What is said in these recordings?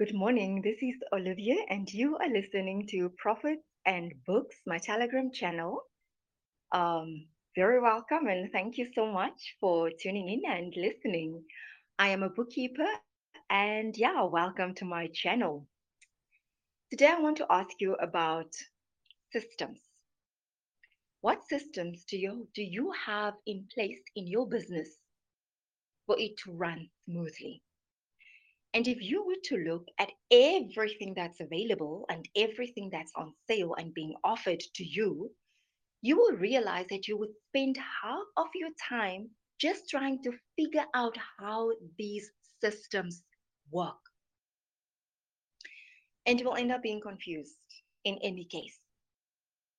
Good morning. This is Olivia, and you are listening to Profits and Books, my Telegram channel. Um, very welcome, and thank you so much for tuning in and listening. I am a bookkeeper, and yeah, welcome to my channel. Today, I want to ask you about systems. What systems do you do you have in place in your business for it to run smoothly? And if you were to look at everything that's available and everything that's on sale and being offered to you, you will realize that you would spend half of your time just trying to figure out how these systems work. And you will end up being confused in any case.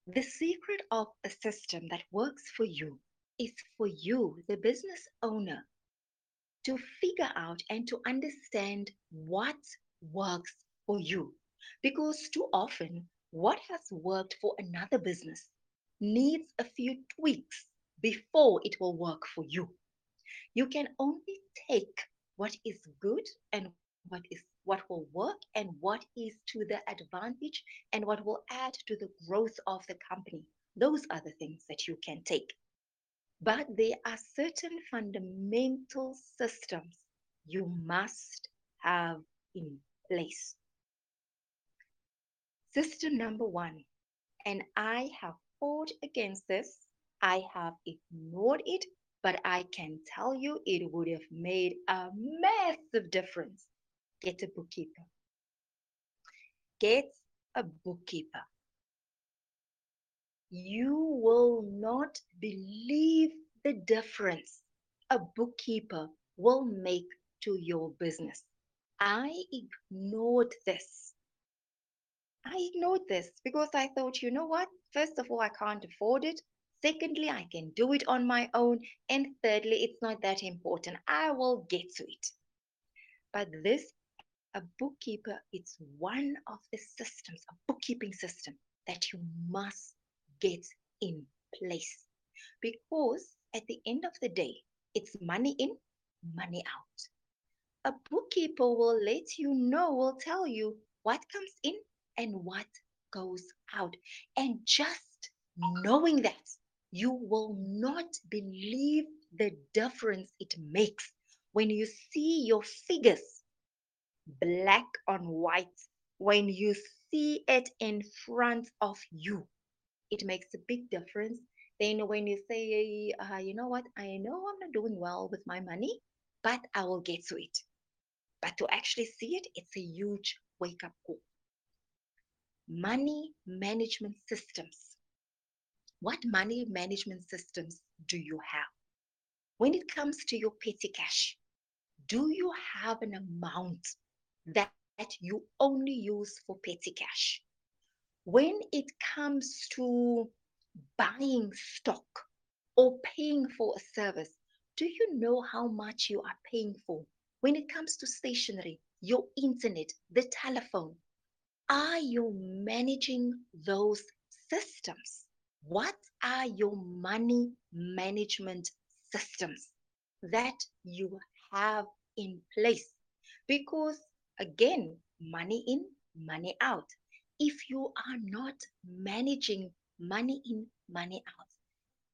The secret of a system that works for you is for you, the business owner, to figure out and to understand what works for you. Because too often, what has worked for another business needs a few tweaks before it will work for you. You can only take what is good and what is what will work and what is to the advantage and what will add to the growth of the company. Those are the things that you can take. But there are certain fundamental systems you must have in place. System number one, and I have fought against this, I have ignored it, but I can tell you it would have made a massive difference. Get a bookkeeper. Get a bookkeeper you will not believe the difference a bookkeeper will make to your business. I ignored this. I ignored this because I thought, you know what? First of all, I can't afford it. Secondly, I can do it on my own. And thirdly, it's not that important. I will get to it. But this, a bookkeeper, it's one of the systems, a bookkeeping system that you must get in place. Because at the end of the day, it's money in, money out. A bookkeeper will let you know, will tell you what comes in and what goes out. And just knowing that, you will not believe the difference it makes when you see your figures black on white, when you see it in front of you it makes a big difference. Then when you say, uh, you know what, I know I'm not doing well with my money, but I will get to it. But to actually see it, it's a huge wake up call. Money management systems. What money management systems do you have? When it comes to your petty cash, do you have an amount that you only use for petty cash? When it comes to buying stock or paying for a service, do you know how much you are paying for? When it comes to stationery, your internet, the telephone, are you managing those systems? What are your money management systems that you have in place? Because again, money in, money out if you are not managing money in, money out,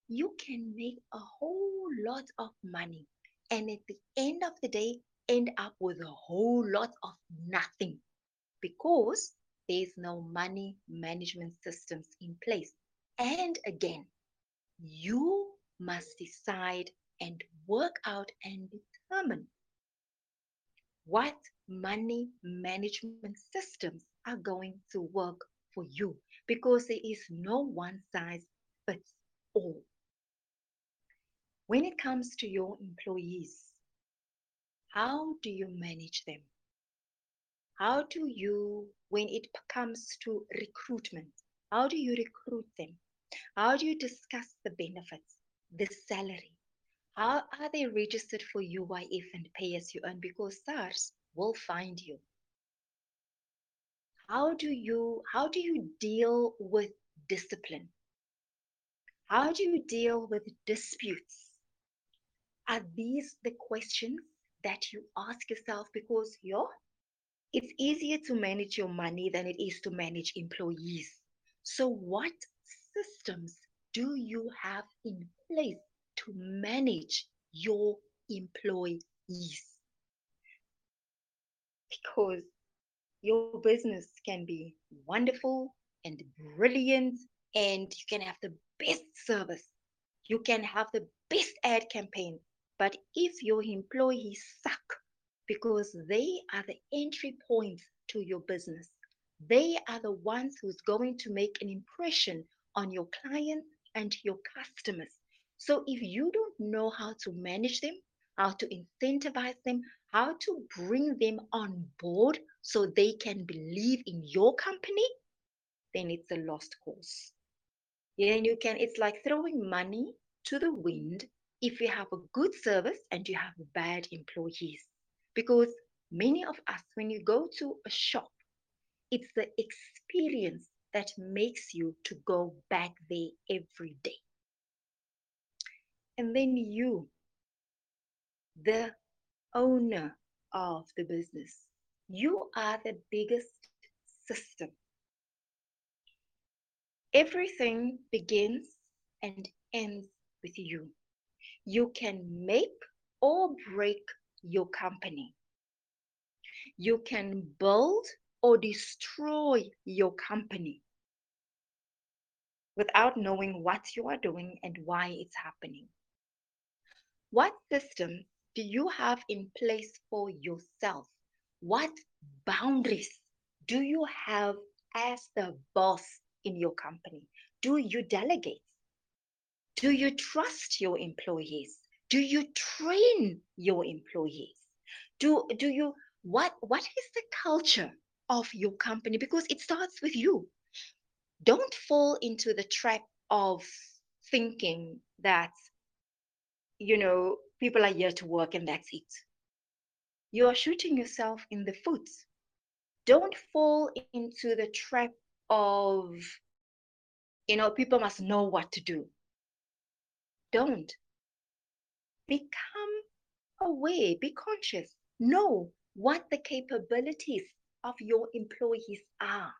you can make a whole lot of money and at the end of the day end up with a whole lot of nothing because there's no money management systems in place. And again, you must decide and work out and determine what money management systems are going to work for you because there is no one size fits all. When it comes to your employees, how do you manage them? How do you, when it comes to recruitment, how do you recruit them? How do you discuss the benefits, the salary? How are they registered for UIF and pay as you earn? Because SARS will find you how do you how do you deal with discipline how do you deal with disputes are these the questions that you ask yourself because yo It's easier to manage your money than it is to manage employees. So, what systems do you have in place to manage your employees? Because your business can be wonderful and brilliant, and you can have the best service. You can have the best ad campaign. But if your employees suck because they are the entry point to your business, they are the ones who's going to make an impression on your clients and your customers. So if you don't know how to manage them, how to incentivize them, how to bring them on board so they can believe in your company, then it's a lost cause. And you can, it's like throwing money to the wind if you have a good service and you have bad employees. Because many of us, when you go to a shop, it's the experience that makes you to go back there every day. And then you, the owner of the business, you are the biggest system. Everything begins and ends with you. You can make or break your company. You can build or destroy your company without knowing what you are doing and why it's happening. What system do you have in place for yourself? What boundaries do you have as the boss in your company? Do you delegate? Do you trust your employees? Do you train your employees? Do, do you what what is the culture of your company? Because it starts with you. Don't fall into the trap of thinking that you know people are here to work and that's it. You are shooting yourself in the foot. Don't fall into the trap of you know people must know what to do. Don't. Become aware be conscious. Know what the capabilities of your employees are.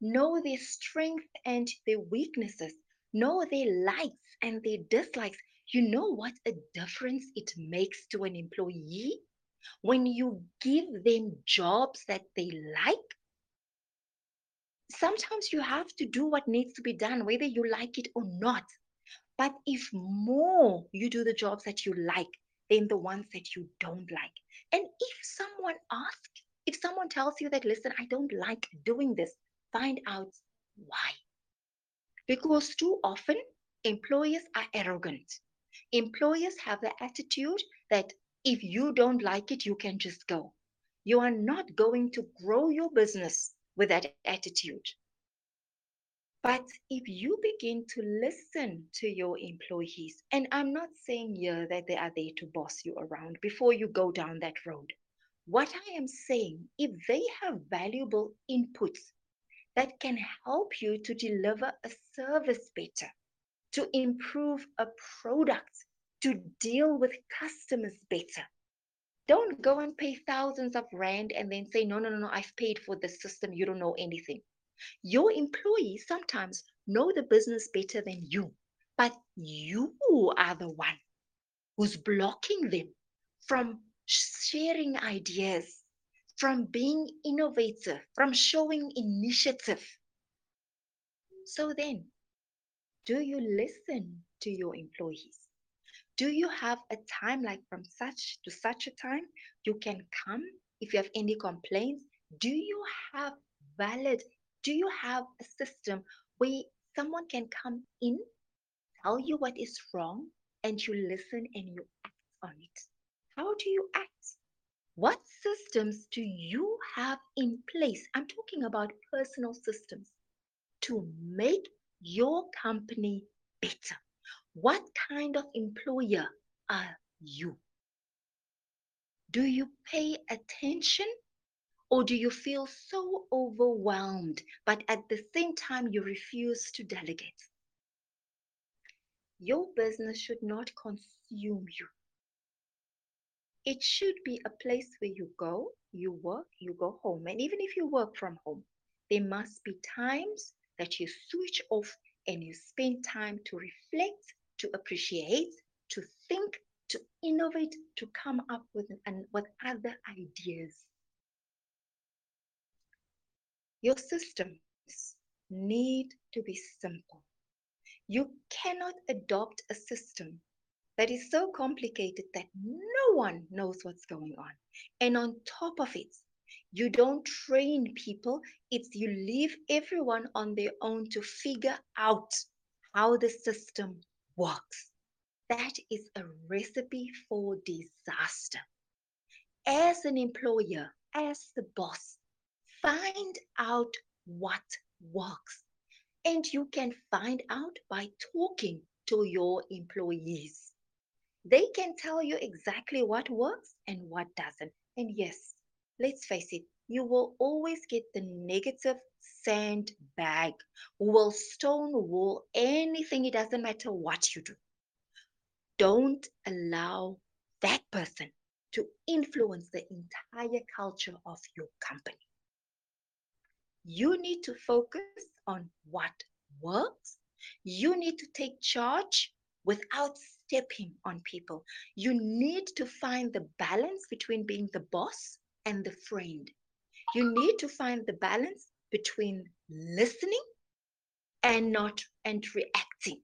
Know their strengths and their weaknesses. Know their likes and their dislikes you know what a difference it makes to an employee when you give them jobs that they like sometimes you have to do what needs to be done, whether you like it or not. But if more you do the jobs that you like than the ones that you don't like, and if someone asks, if someone tells you that, listen, I don't like doing this, find out why. Because too often, employers are arrogant. Employers have the attitude that if you don't like it, you can just go. You are not going to grow your business with that attitude. But if you begin to listen to your employees, and I'm not saying here that they are there to boss you around before you go down that road. What I am saying, if they have valuable inputs that can help you to deliver a service better, to improve a product, to deal with customers better, don't go and pay thousands of rand and then say, no, no, no, no, I've paid for the system. You don't know anything. Your employees sometimes know the business better than you, but you are the one who's blocking them from sharing ideas, from being innovative, from showing initiative. So then, do you listen to your employees? do you have a time like from such to such a time you can come if you have any complaints? Do you have valid do you have a system where someone can come in tell you what is wrong and you listen and you act on it? How do you act? What systems do you have in place? I'm talking about personal systems to make your company better what kind of employer are you? Do you pay attention or do you feel so overwhelmed, but at the same time you refuse to delegate? Your business should not consume you. It should be a place where you go, you work, you go home. And even if you work from home, there must be times that you switch off and you spend time to reflect, to appreciate, to think, to innovate, to come up with, and with other ideas. Your systems need to be simple. You cannot adopt a system that is so complicated that no one knows what's going on. And on top of it, you don't train people, it's you leave everyone on their own to figure out how the system works. That is a recipe for disaster. As an employer, as the boss, find out what works. And you can find out by talking to your employees. They can tell you exactly what works and what doesn't. And yes, let's face it, you will always get the negative sandbag who will stonewall anything. It doesn't matter what you do. Don't allow that person to influence the entire culture of your company. You need to focus on what works. You need to take charge without stepping on people. You need to find the balance between being the boss and the friend. You need to find the balance between listening and not and reacting.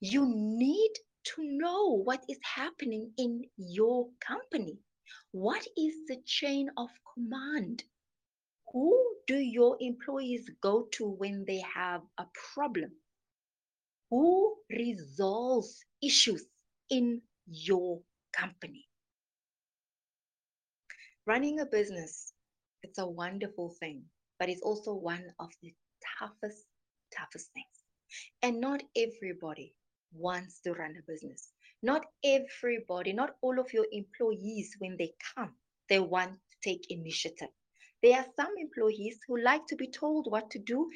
You need to know what is happening in your company. What is the chain of command? Who do your employees go to when they have a problem? Who resolves issues in your company? Running a business, it's a wonderful thing, but it's also one of the toughest, toughest things. And not everybody wants to run a business. Not everybody, not all of your employees, when they come, they want to take initiative. There are some employees who like to be told what to do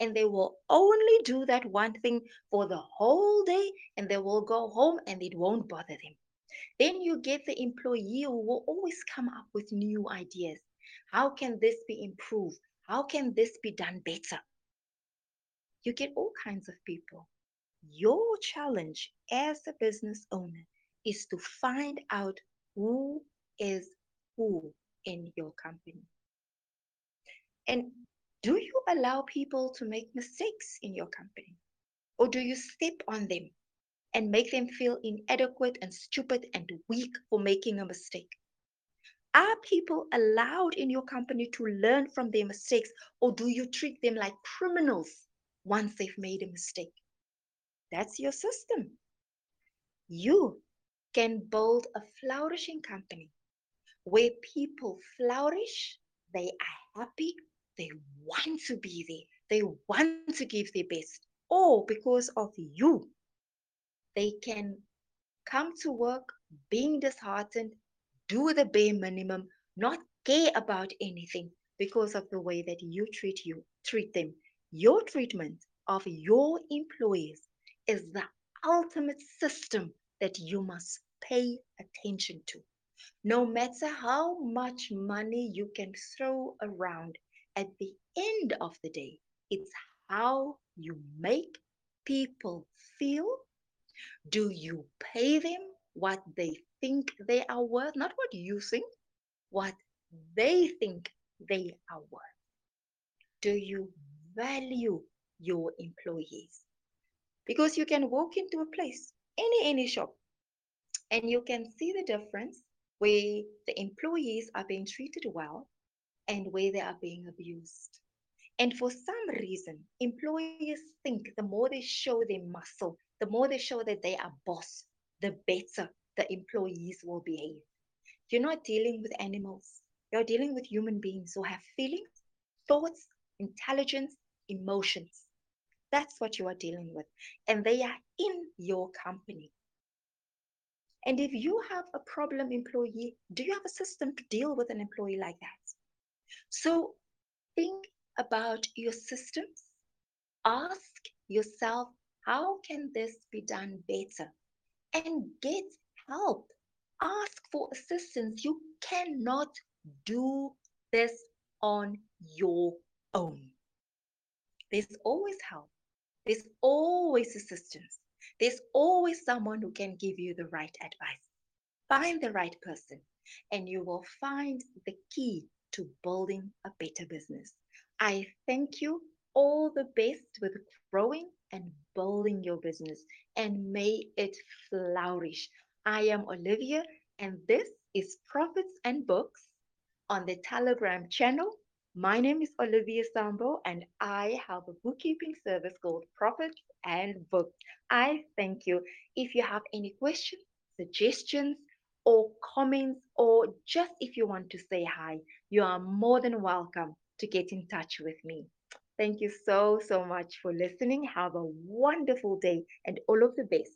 and they will only do that one thing for the whole day and they will go home and it won't bother them. Then you get the employee who will always come up with new ideas. How can this be improved? How can this be done better? You get all kinds of people. Your challenge as a business owner is to find out who is who in your company. And do you allow people to make mistakes in your company? Or do you step on them and make them feel inadequate and stupid and weak for making a mistake? Are people allowed in your company to learn from their mistakes, or do you treat them like criminals once they've made a mistake? That's your system. You can build a flourishing company where people flourish, they are happy, they want to be there. They want to give their best. Or because of you, they can come to work being disheartened, do the bare minimum, not care about anything because of the way that you treat you treat them. Your treatment of your employees is the ultimate system that you must pay attention to. No matter how much money you can throw around, at the end of the day, it's how you make people feel. Do you pay them what they think they are worth? Not what you think, what they think they are worth. Do you value your employees? Because you can walk into a place, any any shop, and you can see the difference where the employees are being treated well and where they are being abused. And for some reason, employers think the more they show their muscle, the more they show that they are boss, the better the employees will behave. You're not dealing with animals. You're dealing with human beings who have feelings, thoughts, intelligence, emotions. That's what you are dealing with. And they are in your company. And if you have a problem employee, do you have a system to deal with an employee like that? So think about your systems. Ask yourself, how can this be done better? And get help. Ask for assistance. You cannot Do this on your own. There's always help. There's always assistance. There's always someone who can give you the right advice. Find the right person, and you will find the key to building a better business. I thank you all the best with growing and building your business, and may it flourish. I am Olivia, and this is Profits and Books on the Telegram channel. My name is Olivia Sambo, and I have a bookkeeping service called Profits and Books. I thank you. If you have any questions, suggestions, or comments, or just if you want to say hi, you are more than welcome to get in touch with me. Thank you so, so much for listening. Have a wonderful day and all of the best.